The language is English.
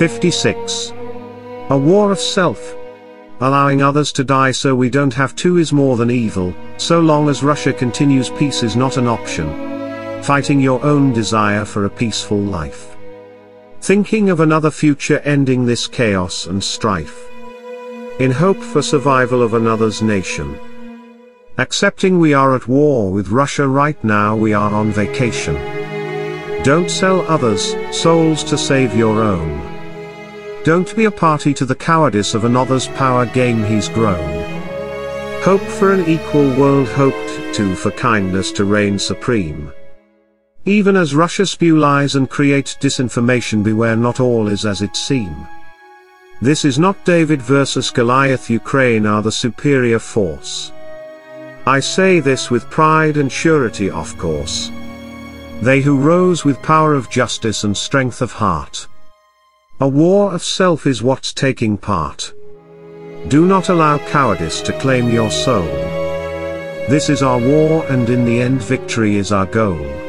56. A war of self. Allowing others to die so we don't have to is more than evil, so long as Russia continues peace is not an option. Fighting your own desire for a peaceful life. Thinking of another future ending this chaos and strife. In hope for survival of another's nation. Accepting we are at war with Russia right now we are on vacation. Don't sell others' souls to save your own. Don't be a party to the cowardice of another's power game he's grown. Hope for an equal world hoped to for kindness to reign supreme. Even as Russia spew lies and create disinformation beware not all is as it seem. This is not David versus Goliath Ukraine are the superior force. I say this with pride and surety of course. They who rose with power of justice and strength of heart. A war of self is what's taking part. Do not allow cowardice to claim your soul. This is our war and in the end victory is our goal.